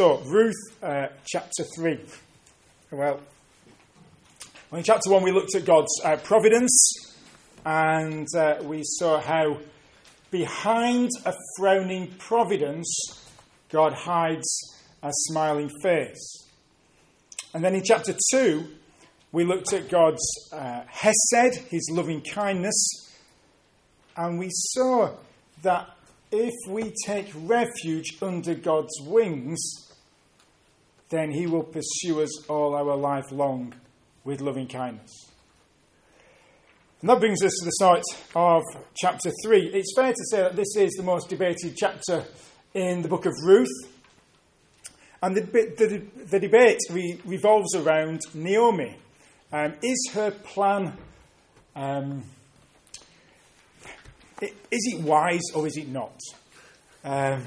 So, Ruth uh, chapter 3. Well, in chapter 1, we looked at God's uh, providence and uh, we saw how behind a frowning providence, God hides a smiling face. And then in chapter 2, we looked at God's uh, Hesed, his loving kindness, and we saw that if we take refuge under God's wings, then he will pursue us all our life long with loving kindness. And that brings us to the start of chapter 3. It's fair to say that this is the most debated chapter in the book of Ruth. And the, the, the debate re, revolves around Naomi. Um, is her plan, um, is it wise or is it not? Um,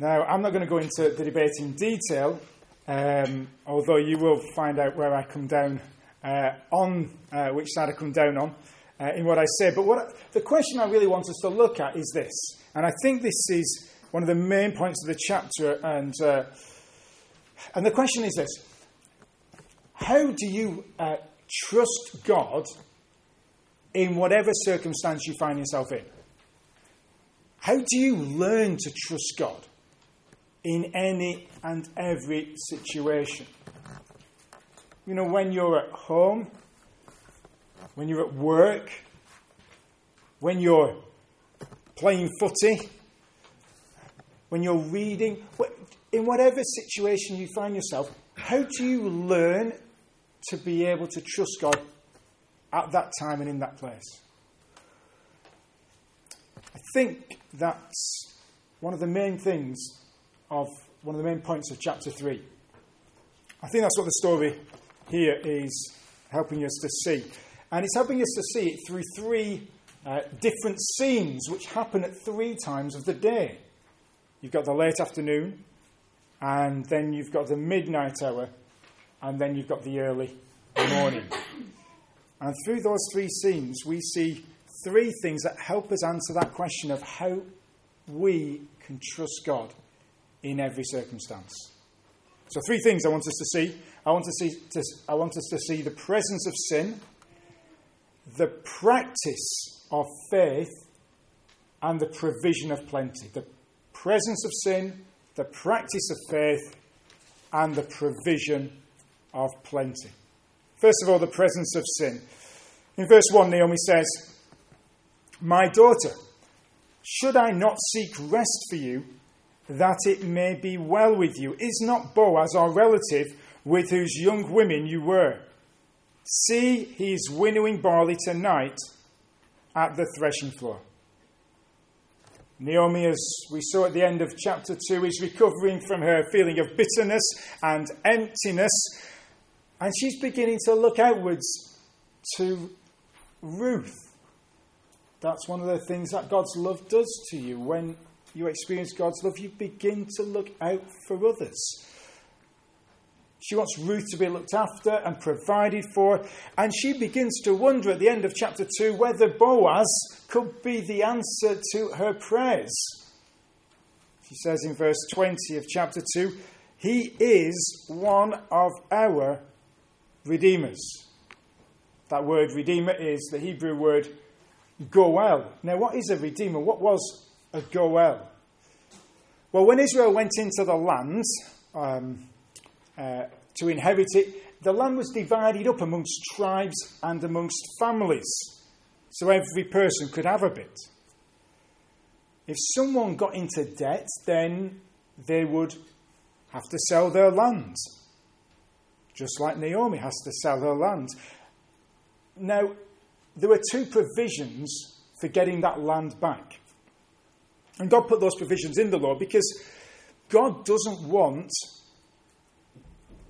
now, I'm not going to go into the debate in detail, um, although you will find out where I come down uh, on uh, which side I come down on uh, in what I say. But what, the question I really want us to look at is this, and I think this is one of the main points of the chapter, and uh, and the question is this: How do you uh, trust God in whatever circumstance you find yourself in? How do you learn to trust God in any and every situation? You know, when you're at home, when you're at work, when you're playing footy, when you're reading, in whatever situation you find yourself, how do you learn to be able to trust God at that time and in that place? I think that's one of the main things of one of the main points of chapter 3. I think that's what the story here is helping us to see. And it's helping us to see it through three uh, different scenes which happen at three times of the day. You've got the late afternoon, and then you've got the midnight hour, and then you've got the early morning. And through those three scenes, we see three things that help us answer that question of how we can trust God in every circumstance. So, three things I want us to see. I want, to see to, I want us to see the presence of sin, the practice of faith, and the provision of plenty. The presence of sin, the practice of faith, and the provision of plenty. First of all, the presence of sin. In verse 1, Naomi says, my daughter, should I not seek rest for you, that it may be well with you? Is not Boaz our relative, with whose young women you were? See, he is winnowing barley tonight at the threshing floor. Naomi, as we saw at the end of chapter 2, is recovering from her feeling of bitterness and emptiness, and she's beginning to look outwards to Ruth that's one of the things that God's love does to you. When you experience God's love, you begin to look out for others. She wants Ruth to be looked after and provided for, and she begins to wonder at the end of chapter 2 whether Boaz could be the answer to her prayers. She says in verse 20 of chapter 2 He is one of our redeemers. That word redeemer is the Hebrew word Goel. Now, what is a redeemer? What was a Goel? Well, when Israel went into the land um, uh, to inherit it, the land was divided up amongst tribes and amongst families, so every person could have a bit. If someone got into debt, then they would have to sell their land, just like Naomi has to sell her land. Now, there were two provisions for getting that land back. And God put those provisions in the law because God doesn't want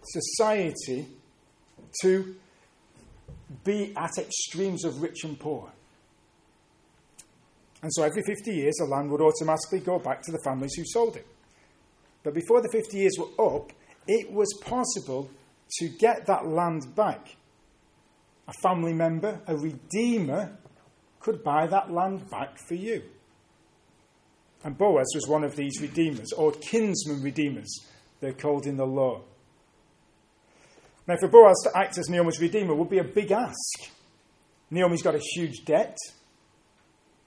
society to be at extremes of rich and poor. And so every 50 years, the land would automatically go back to the families who sold it. But before the 50 years were up, it was possible to get that land back a family member, a redeemer, could buy that land back for you. And Boaz was one of these redeemers, or kinsman redeemers, they're called in the law. Now, for Boaz to act as Naomi's redeemer would be a big ask. Naomi's got a huge debt.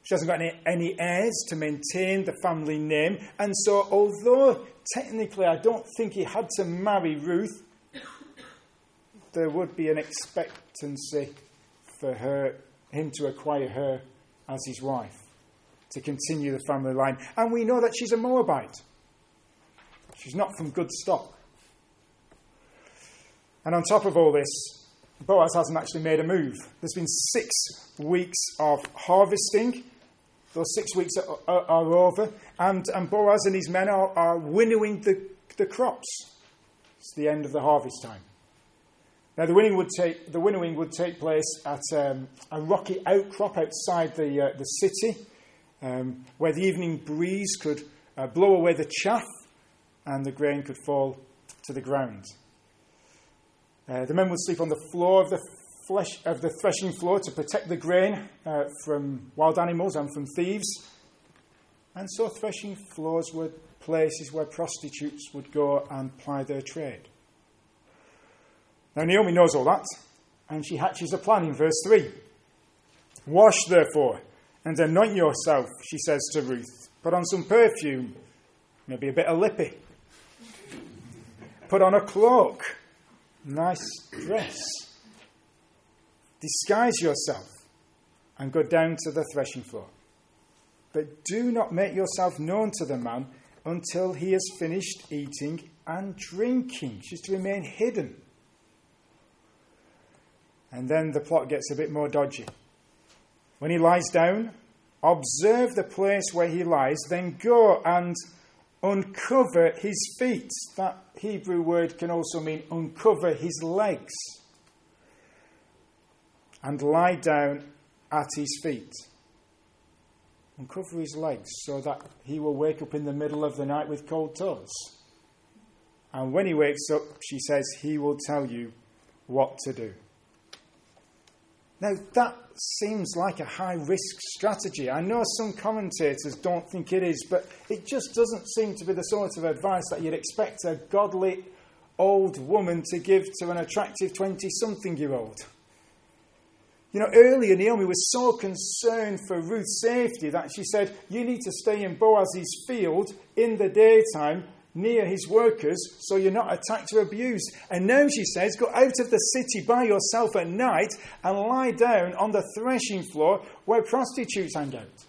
She hasn't got any, any heirs to maintain the family name. And so, although technically I don't think he had to marry Ruth, there would be an expectancy for her, him to acquire her as his wife, to continue the family line. And we know that she's a Moabite. She's not from good stock. And on top of all this, Boaz hasn't actually made a move. There's been six weeks of harvesting. Those six weeks are, are, are over, and, and Boaz and his men are, are winnowing the, the crops. It's the end of the harvest time. Now, the winnowing would take, the winnowing would take place at um, a rocky outcrop outside the, uh, the city, um, where the evening breeze could uh, blow away the chaff and the grain could fall to the ground. Uh, the men would sleep on the floor of the, flesh, of the threshing floor to protect the grain uh, from wild animals and from thieves. And so, threshing floors were places where prostitutes would go and ply their trade. Now, Naomi knows all that, and she hatches a plan in verse 3. Wash, therefore, and anoint yourself, she says to Ruth. Put on some perfume, maybe a bit of lippy. Put on a cloak, nice dress. Disguise yourself and go down to the threshing floor. But do not make yourself known to the man until he has finished eating and drinking. She's to remain hidden. And then the plot gets a bit more dodgy. When he lies down, observe the place where he lies, then go and uncover his feet. That Hebrew word can also mean uncover his legs. And lie down at his feet. Uncover his legs so that he will wake up in the middle of the night with cold toes. And when he wakes up, she says, he will tell you what to do. Now, that seems like a high risk strategy. I know some commentators don't think it is, but it just doesn't seem to be the sort of advice that you'd expect a godly old woman to give to an attractive 20 something year old. You know, earlier Naomi was so concerned for Ruth's safety that she said, You need to stay in Boaz's field in the daytime near his workers so you're not attacked or abused. And now she says, Go out of the city by yourself at night and lie down on the threshing floor where prostitutes hang out.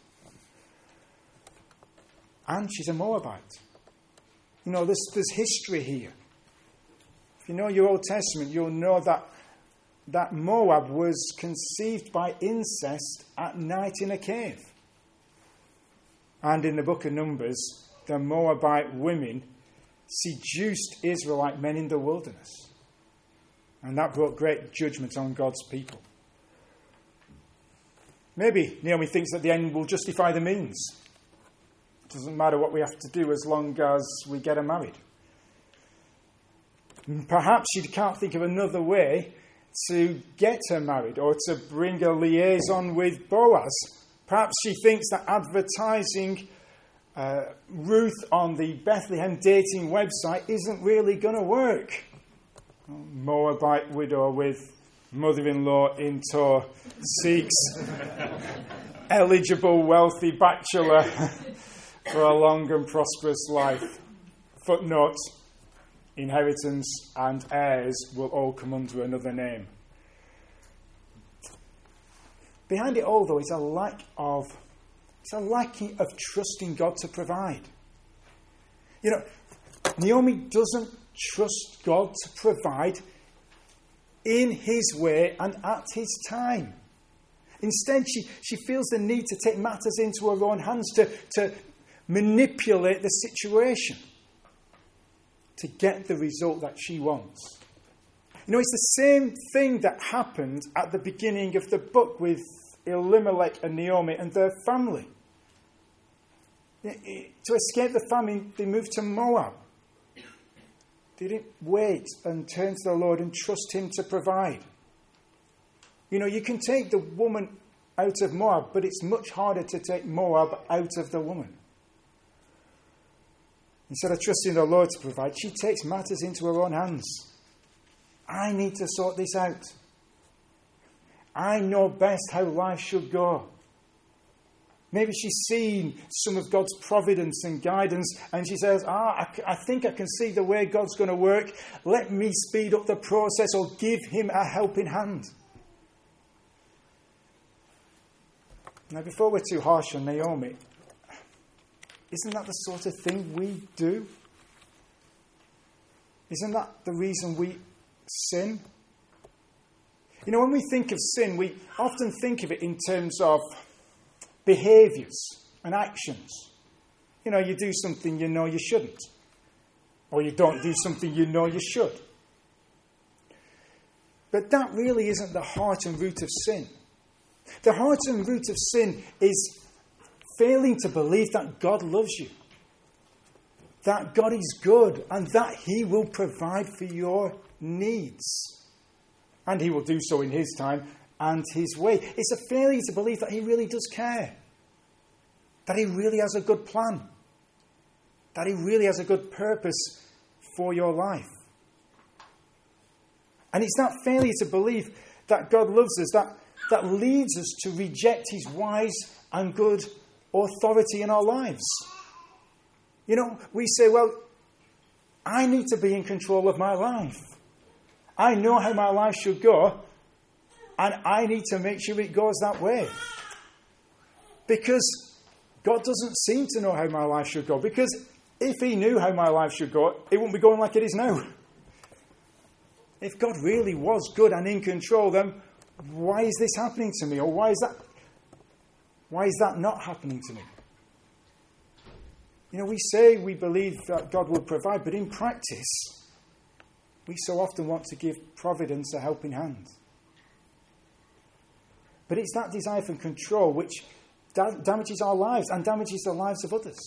And she's a Moabite. You know, there's, there's history here. If you know your Old Testament, you'll know that, that Moab was conceived by incest at night in a cave. And in the book of Numbers, the Moabite women seduced Israelite men in the wilderness. And that brought great judgment on God's people. Maybe Naomi thinks that the end will justify the means. It doesn't matter what we have to do as long as we get her married. Perhaps she can't think of another way to get her married or to bring a liaison with Boaz. Perhaps she thinks that advertising uh, Ruth on the Bethlehem dating website isn't really going to work. Moabite widow with mother in law in tow seeks eligible, wealthy bachelor for a long and prosperous life. Footnote inheritance and heirs will all come under another name. Behind it all, though, is a lack of it's a lacking of trusting God to provide. You know, Naomi doesn't trust God to provide in his way and at his time. Instead, she, she feels the need to take matters into her own hands, to, to manipulate the situation, to get the result that she wants. You know, it's the same thing that happened at the beginning of the book with Elimelech and Naomi and their family. To escape the famine, they moved to Moab. They didn't wait and turn to the Lord and trust Him to provide. You know, you can take the woman out of Moab, but it's much harder to take Moab out of the woman. Instead of trusting the Lord to provide, she takes matters into her own hands. I need to sort this out. I know best how life should go. Maybe she's seen some of God's providence and guidance, and she says, Ah, I, I think I can see the way God's going to work. Let me speed up the process or give him a helping hand. Now, before we're too harsh on Naomi, isn't that the sort of thing we do? Isn't that the reason we sin? You know, when we think of sin, we often think of it in terms of behaviors and actions. You know, you do something you know you shouldn't, or you don't do something you know you should. But that really isn't the heart and root of sin. The heart and root of sin is failing to believe that God loves you, that God is good, and that He will provide for your needs. And He will do so in His time and His way. It's a failure to believe that He really does care, that He really has a good plan, that He really has a good purpose for your life. And it's that failure to believe that God loves us that that leads us to reject his wise and good authority in our lives. You know, we say, well, I need to be in control of my life. I know how my life should go, and I need to make sure it goes that way. Because God doesn't seem to know how my life should go. Because if He knew how my life should go, it wouldn't be going like it is now. If God really was good and in control, then why is this happening to me? Or why is that why is that not happening to me? You know, we say we believe that God will provide, but in practice, we so often want to give providence a helping hand. But it's that desire for control which da- damages our lives and damages the lives of others.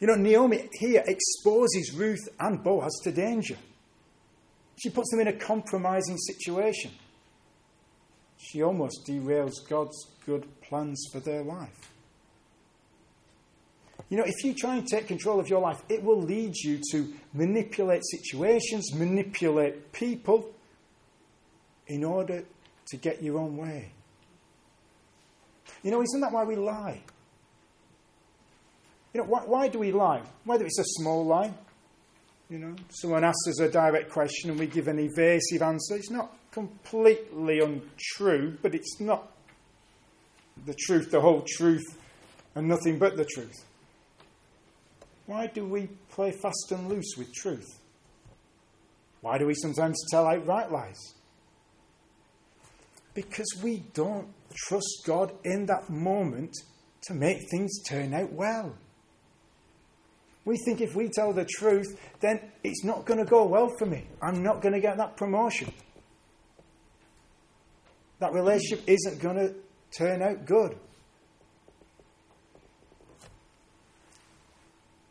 You know, Naomi here exposes Ruth and Boaz to danger. She puts them in a compromising situation she almost derails God's good plans for their life. You know, if you try and take control of your life, it will lead you to manipulate situations, manipulate people in order to get your own way. You know, isn't that why we lie? You know, why, why do we lie? Whether it's a small lie, you know, someone asks us a direct question and we give an evasive answer, it's not completely untrue, but it's not the truth, the whole truth, and nothing but the truth. Why do we play fast and loose with truth? Why do we sometimes tell outright lies? Because we don't trust God in that moment to make things turn out well. We think if we tell the truth, then it's not going to go well for me. I'm not going to get that promotion that relationship isn't going to turn out good.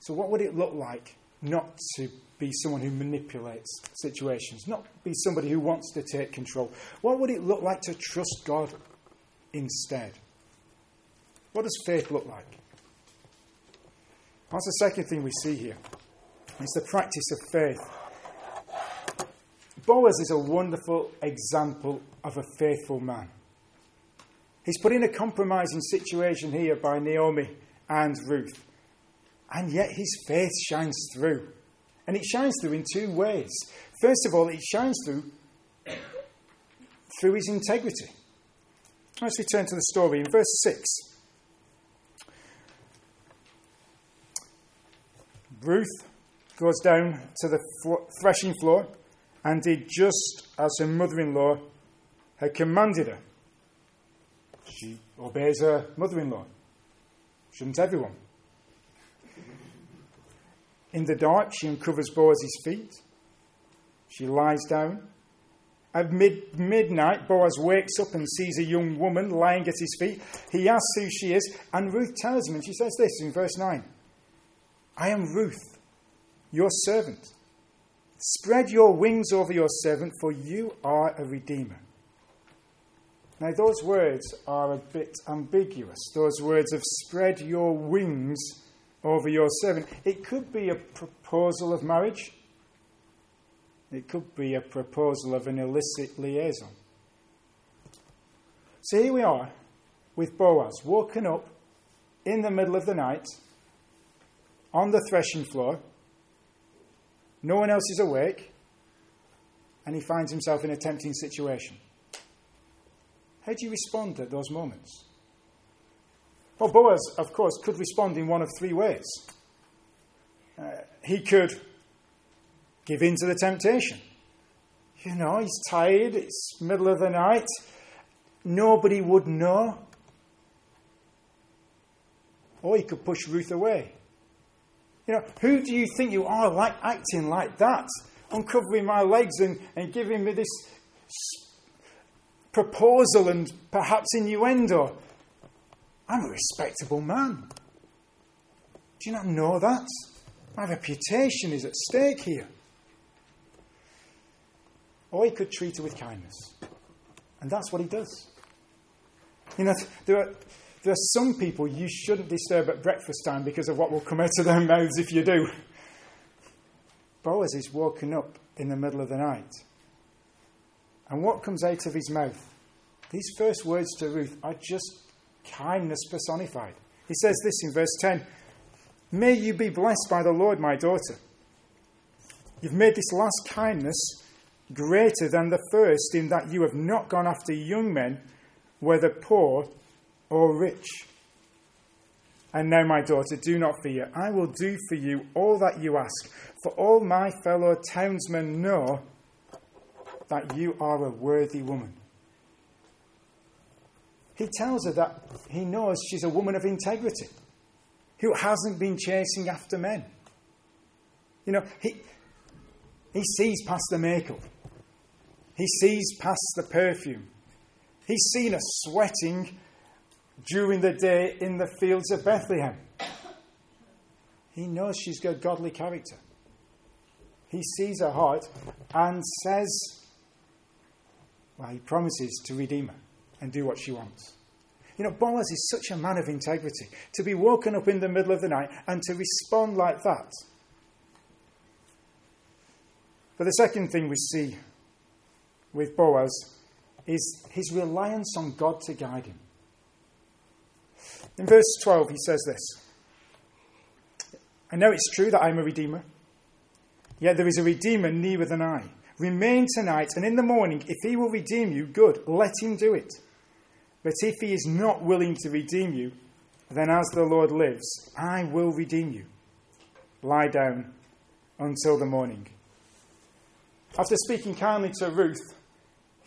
So, what would it look like not to be someone who manipulates situations, not be somebody who wants to take control? What would it look like to trust God instead? What does faith look like? That's the second thing we see here. It's the practice of faith. Boaz is a wonderful example of a faithful man. He's put in a compromising situation here by Naomi and Ruth. And yet his faith shines through. And it shines through in two ways. First of all, it shines through through his integrity. Let's return to the story in verse 6. Ruth goes down to the threshing floor and did just as her mother in law had commanded her. She obeys her mother in law. Shouldn't everyone? In the dark, she uncovers Boaz's feet. She lies down. At mid- midnight, Boaz wakes up and sees a young woman lying at his feet. He asks who she is, and Ruth tells him, and she says this in verse 9 I am Ruth, your servant. Spread your wings over your servant, for you are a redeemer. Now, those words are a bit ambiguous. Those words of spread your wings over your servant. It could be a proposal of marriage, it could be a proposal of an illicit liaison. So here we are with Boaz, woken up in the middle of the night on the threshing floor. No one else is awake, and he finds himself in a tempting situation. How do you respond at those moments? Well, Boaz, of course, could respond in one of three ways. Uh, he could give in to the temptation. You know, he's tired, it's middle of the night, nobody would know. Or he could push Ruth away. You know, who do you think you are like acting like that? Uncovering my legs and, and giving me this proposal and perhaps innuendo. I'm a respectable man. Do you not know that? My reputation is at stake here. Or he could treat her with kindness. And that's what he does. You know, there are, there are some people you shouldn't disturb at breakfast time because of what will come out of their mouths if you do. Boaz is woken up in the middle of the night. And what comes out of his mouth? These first words to Ruth are just kindness personified. He says this in verse 10 May you be blessed by the Lord, my daughter. You've made this last kindness greater than the first, in that you have not gone after young men, whether poor or rich. And now, my daughter, do not fear. I will do for you all that you ask, for all my fellow townsmen know that you are a worthy woman. He tells her that he knows she's a woman of integrity who hasn't been chasing after men. You know, he, he sees past the makeup, he sees past the perfume. He's seen her sweating during the day in the fields of Bethlehem. He knows she's got godly character. He sees her heart and says, well, he promises to redeem her and do what she wants. You know, Boaz is such a man of integrity. To be woken up in the middle of the night and to respond like that. But the second thing we see with Boaz is his reliance on God to guide him. In verse 12, he says this I know it's true that I'm a redeemer, yet there is a redeemer nearer than I. Remain tonight, and in the morning, if he will redeem you, good, let him do it. But if he is not willing to redeem you, then as the Lord lives, I will redeem you. Lie down until the morning. After speaking kindly to Ruth,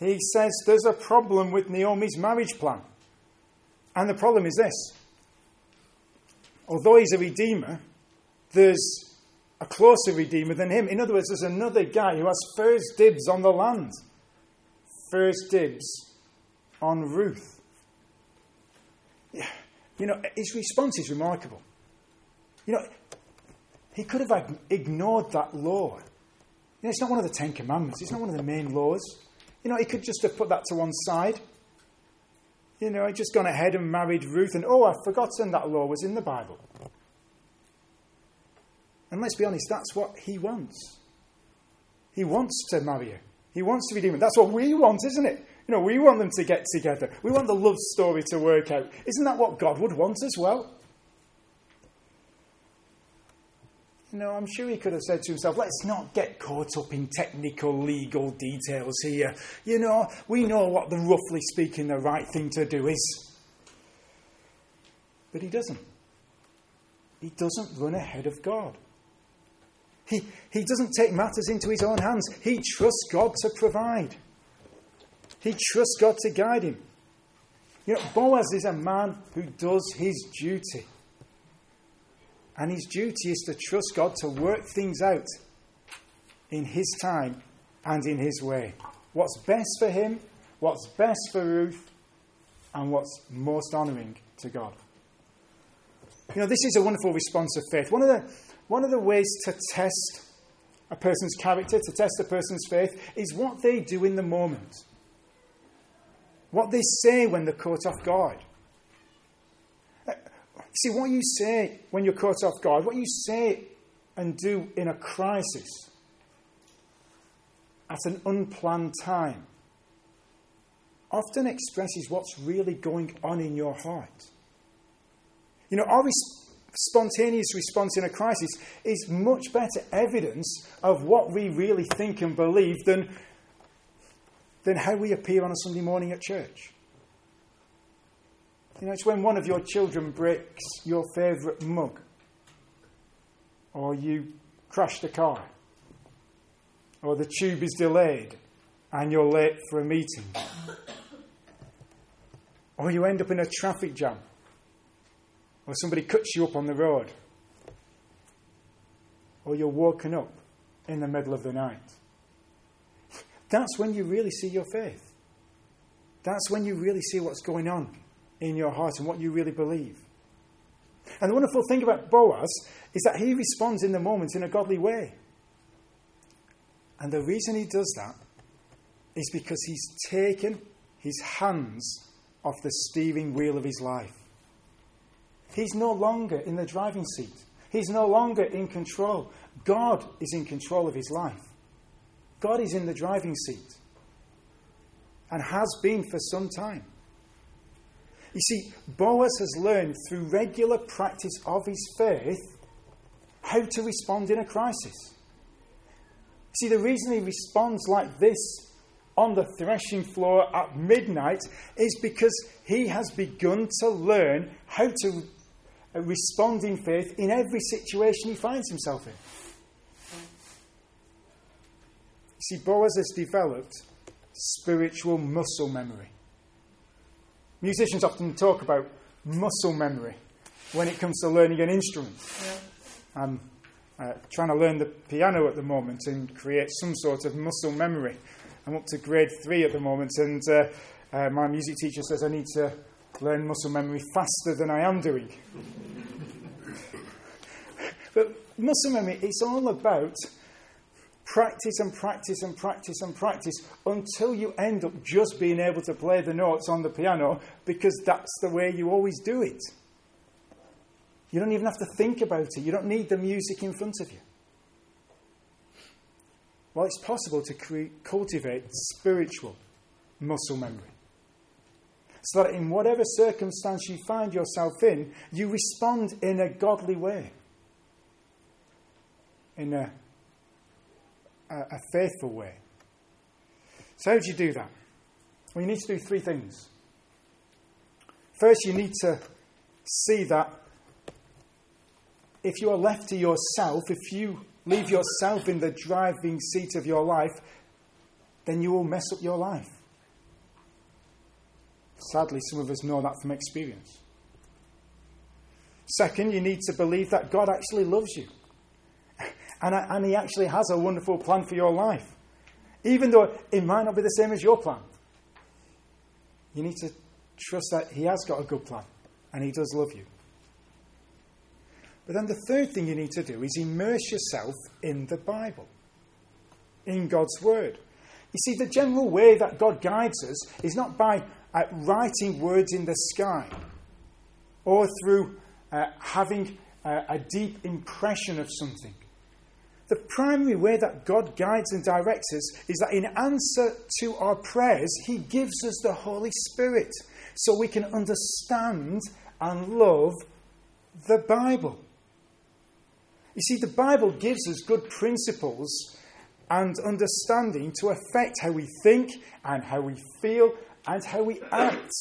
he says there's a problem with Naomi's marriage plan. And the problem is this although he's a redeemer, there's a closer redeemer than him. In other words, there's another guy who has first dibs on the land, first dibs on Ruth. You know, his response is remarkable. You know, he could have ignored that law. You know, it's not one of the Ten Commandments, it's not one of the main laws. You know, he could just have put that to one side. You know, he'd just gone ahead and married Ruth, and oh, I've forgotten that law was in the Bible. And let's be honest, that's what he wants. He wants to marry her. He wants to redeem her. That's what we want, isn't it? You know, we want them to get together. We want the love story to work out. Isn't that what God would want as well? You know, I'm sure he could have said to himself, let's not get caught up in technical legal details here. You know, we know what the roughly speaking the right thing to do is. But he doesn't. He doesn't run ahead of God. He, he doesn't take matters into his own hands. He trusts God to provide. He trusts God to guide him. You know, Boaz is a man who does his duty. And his duty is to trust God to work things out in his time and in his way. What's best for him, what's best for Ruth, and what's most honouring to God. You know, this is a wonderful response of faith. One of the, one of the ways to test a person's character, to test a person's faith, is what they do in the moment what they say when they're caught off guard. See, what you say when you're caught off guard, what you say and do in a crisis at an unplanned time, often expresses what's really going on in your heart. You know, our res- spontaneous response in a crisis is much better evidence of what we really think and believe than, than how we appear on a Sunday morning at church. You know, it's when one of your children breaks your favourite mug, or you crash the car, or the tube is delayed and you're late for a meeting, or you end up in a traffic jam, or somebody cuts you up on the road, or you're woken up in the middle of the night. That's when you really see your faith. That's when you really see what's going on in your heart and what you really believe. And the wonderful thing about Boaz is that he responds in the moment in a godly way. And the reason he does that is because he's taken his hands off the steering wheel of his life. He's no longer in the driving seat, he's no longer in control. God is in control of his life. God is in the driving seat and has been for some time. You see, Boaz has learned through regular practice of his faith how to respond in a crisis. See, the reason he responds like this on the threshing floor at midnight is because he has begun to learn how to respond in faith in every situation he finds himself in. See, Boaz has developed spiritual muscle memory. Musicians often talk about muscle memory when it comes to learning an instrument. Yeah. I'm uh, trying to learn the piano at the moment and create some sort of muscle memory. I'm up to grade three at the moment, and uh, uh, my music teacher says I need to learn muscle memory faster than I am doing. but muscle memory, it's all about practice and practice and practice and practice until you end up just being able to play the notes on the piano because that's the way you always do it. You don't even have to think about it, you don't need the music in front of you. Well, it's possible to cultivate spiritual muscle memory. So that in whatever circumstance you find yourself in, you respond in a godly way. In a a, faithful way. So, how do you do that? Well, you need to do three things. First, you need to see that if you are left to yourself, if you leave yourself in the driving seat of your life, then you will mess up your life. Sadly, some of us know that from experience. Second, you need to believe that God actually loves you. And, and He actually has a wonderful plan for your life. Even though it might not be the same as your plan. You need to trust that He has got a good plan and He does love you. But then the third thing you need to do is immerse yourself in the Bible, in God's Word. You see, the general way that God guides us is not by uh, writing words in the sky or through uh, having uh, a deep impression of something. The primary way that God guides and directs us is that in answer to our prayers, He gives us the Holy Spirit so we can understand and love the Bible. You see, the Bible gives us good principles and understanding to affect how we think and how we feel and how we act.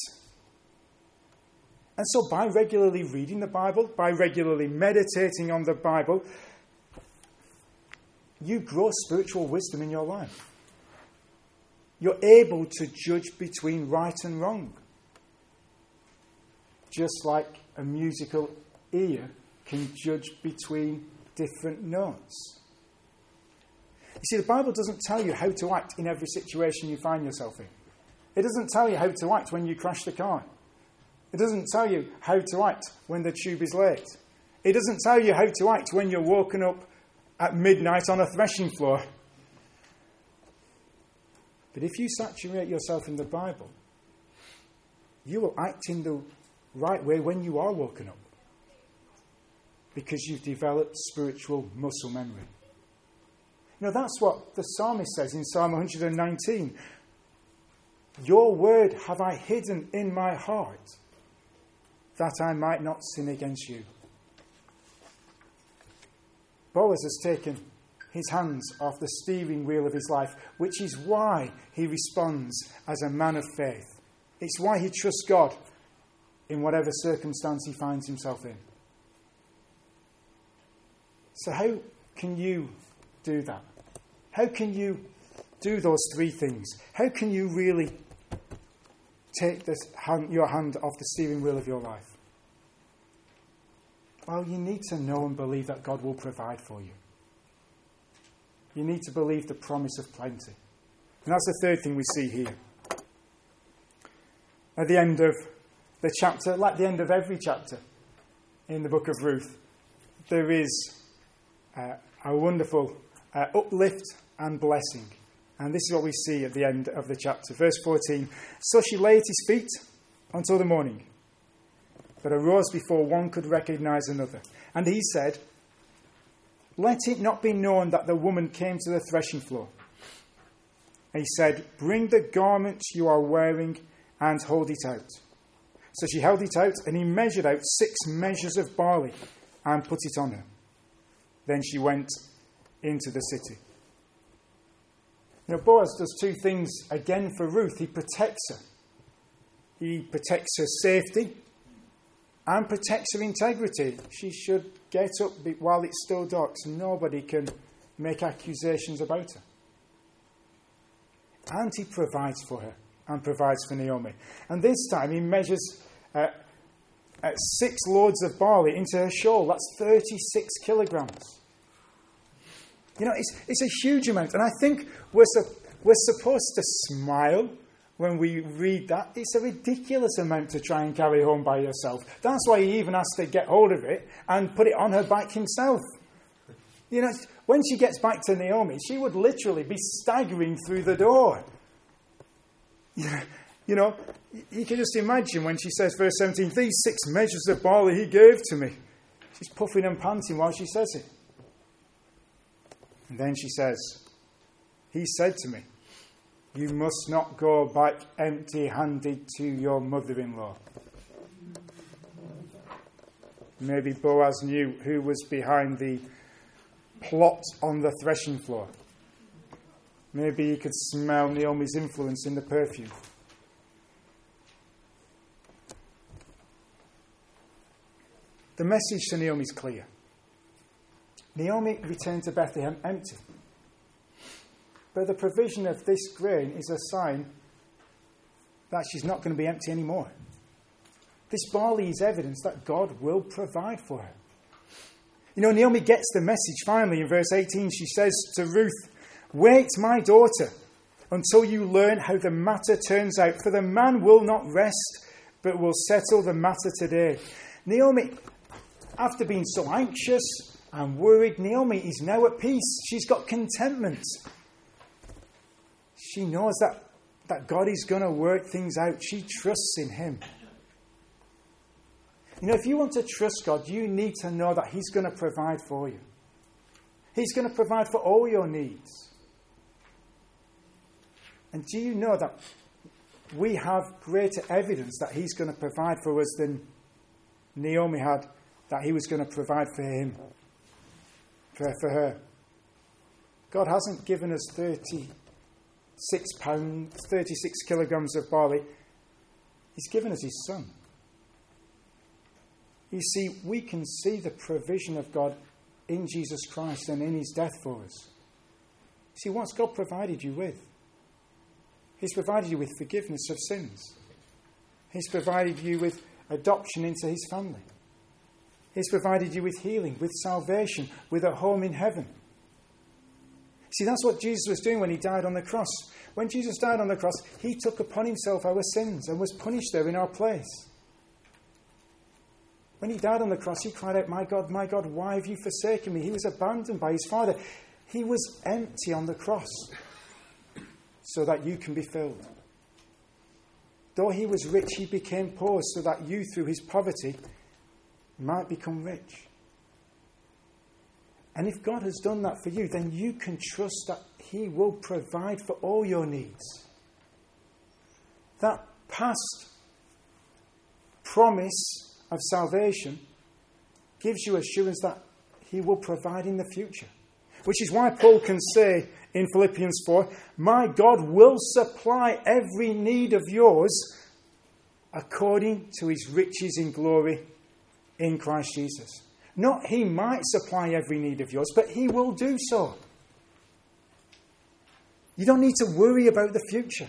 And so, by regularly reading the Bible, by regularly meditating on the Bible, you grow spiritual wisdom in your life. You're able to judge between right and wrong. Just like a musical ear can judge between different notes. You see, the Bible doesn't tell you how to act in every situation you find yourself in. It doesn't tell you how to act when you crash the car. It doesn't tell you how to act when the tube is late. It doesn't tell you how to act when you're woken up at midnight on a threshing floor. But if you saturate yourself in the Bible, you will act in the right way when you are woken up. because you've developed spiritual muscle memory. Know, that's what the psalmist says in Psalm 119. Your word have I hidden in my heart that I might not sin against you. Boaz has taken his hands off the steering wheel of his life, which is why he responds as a man of faith. It's why he trusts God in whatever circumstance he finds himself in. So, how can you do that? How can you do those three things? How can you really take hand, your hand off the steering wheel of your life? Well, you need to know and believe that God will provide for you. You need to believe the promise of plenty. And that's the third thing we see here. At the end of the chapter, like the end of every chapter in the book of Ruth, there is uh, a wonderful uh, uplift and blessing. And this is what we see at the end of the chapter. Verse 14 So she lay at his feet until the morning, but arose before one could recognize another. And he said, Let it not be known that the woman came to the threshing floor. And he said, Bring the garments you are wearing and hold it out. So she held it out, and he measured out six measures of barley and put it on her. Then she went into the city. Know, Boaz does two things again for Ruth. He protects her. He protects her safety and protects her integrity. She should get up while it's still dark so nobody can make accusations about her. And he provides for her and provides for Naomi. And this time he measures uh, uh, six loads of barley into her shawl. That's 36 kilograms. You know, it's, it's a huge amount. And I think we're, su- we're supposed to smile when we read that. It's a ridiculous amount to try and carry home by yourself. That's why he even has to get hold of it and put it on her back himself. You know, when she gets back to Naomi, she would literally be staggering through the door. You know, you can just imagine when she says, verse 17, these six measures of barley he gave to me. She's puffing and panting while she says it. And then she says, He said to me, You must not go back empty handed to your mother in law. Maybe Boaz knew who was behind the plot on the threshing floor. Maybe he could smell Naomi's influence in the perfume. The message to Naomi is clear. Naomi returned to Bethlehem empty. But the provision of this grain is a sign that she's not going to be empty anymore. This barley is evidence that God will provide for her. You know, Naomi gets the message finally in verse 18. She says to Ruth, Wait, my daughter, until you learn how the matter turns out, for the man will not rest, but will settle the matter today. Naomi, after being so anxious and worried. Naomi is now at peace. She's got contentment. She knows that, that God is going to work things out. She trusts in Him. You know, if you want to trust God, you need to know that He's going to provide for you. He's going to provide for all your needs. And do you know that we have greater evidence that He's going to provide for us than Naomi had, that He was going to provide for him? for, for her. God hasn't given us 36 pounds, 36 kilograms of barley. He's given us His Son. You see, we can see the provision of God in Jesus Christ and in His death for us. See, what's God provided you with? He's provided you with forgiveness of sins. He's provided you with adoption into His family. He's provided you with healing, with salvation, with a home in heaven. See, that's what Jesus was doing when he died on the cross. When Jesus died on the cross, he took upon himself our sins and was punished there in our place. When he died on the cross, he cried out, My God, my God, why have you forsaken me? He was abandoned by his Father. He was empty on the cross so that you can be filled. Though he was rich, he became poor so that you, through his poverty, might become rich. And if God has done that for you, then you can trust that He will provide for all your needs. That past promise of salvation gives you assurance that He will provide in the future. Which is why Paul can say in Philippians 4 My God will supply every need of yours according to His riches in glory in Christ Jesus. Not He might supply every need of yours, but He will do so. You don't need to worry about the future.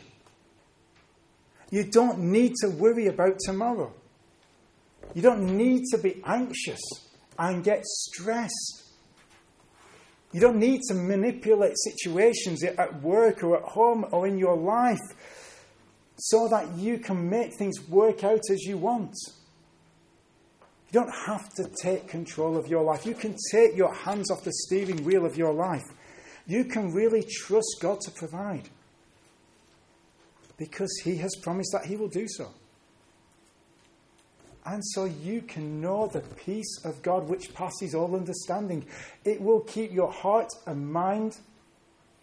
You don't need to worry about tomorrow. You don't need to be anxious and get stressed. You don't need to manipulate situations at work or at home or in your life so that you can make things work out as you want. You don't have to take control of your life. You can take your hands off the steering wheel of your life. You can really trust God to provide because He has promised that He will do so. And so you can know the peace of God which passes all understanding. It will keep your heart and mind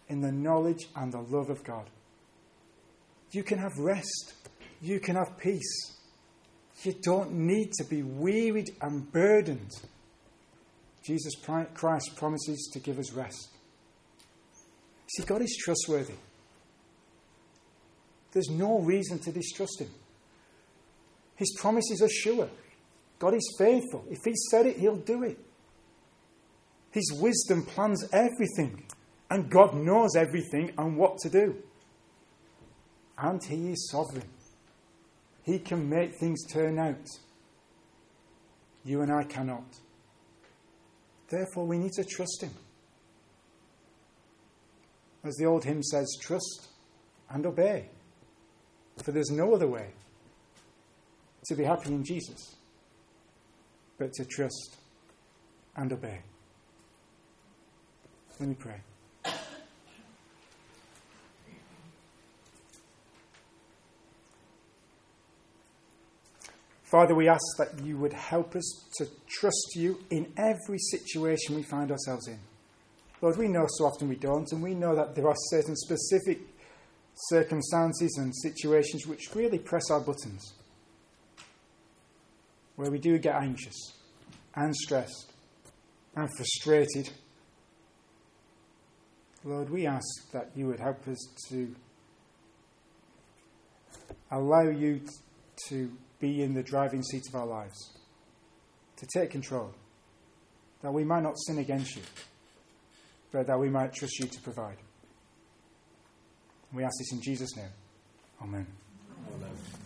in the knowledge and the love of God. You can have rest. You can have peace. You don't need to be wearied and burdened. Jesus Christ promises to give us rest. See, God is trustworthy. There's no reason to distrust Him. His promises are sure. God is faithful. If He said it, He'll do it. His wisdom plans everything, and God knows everything and what to do. And He is sovereign. He can make things turn out. You and I cannot. Therefore, we need to trust Him. As the old hymn says, trust and obey. For there's no other way to be happy in Jesus but to trust and obey. Let me pray. Father, we ask that you would help us to trust you in every situation we find ourselves in. Lord, we know so often we don't, and we know that there are certain specific circumstances and situations which really press our buttons where we do get anxious and stressed and frustrated. Lord, we ask that you would help us to allow you to be in the driving seat of our lives, to take control, that we might not sin against you, but that we might trust you to provide. We ask this in Jesus' name. Amen. Amen.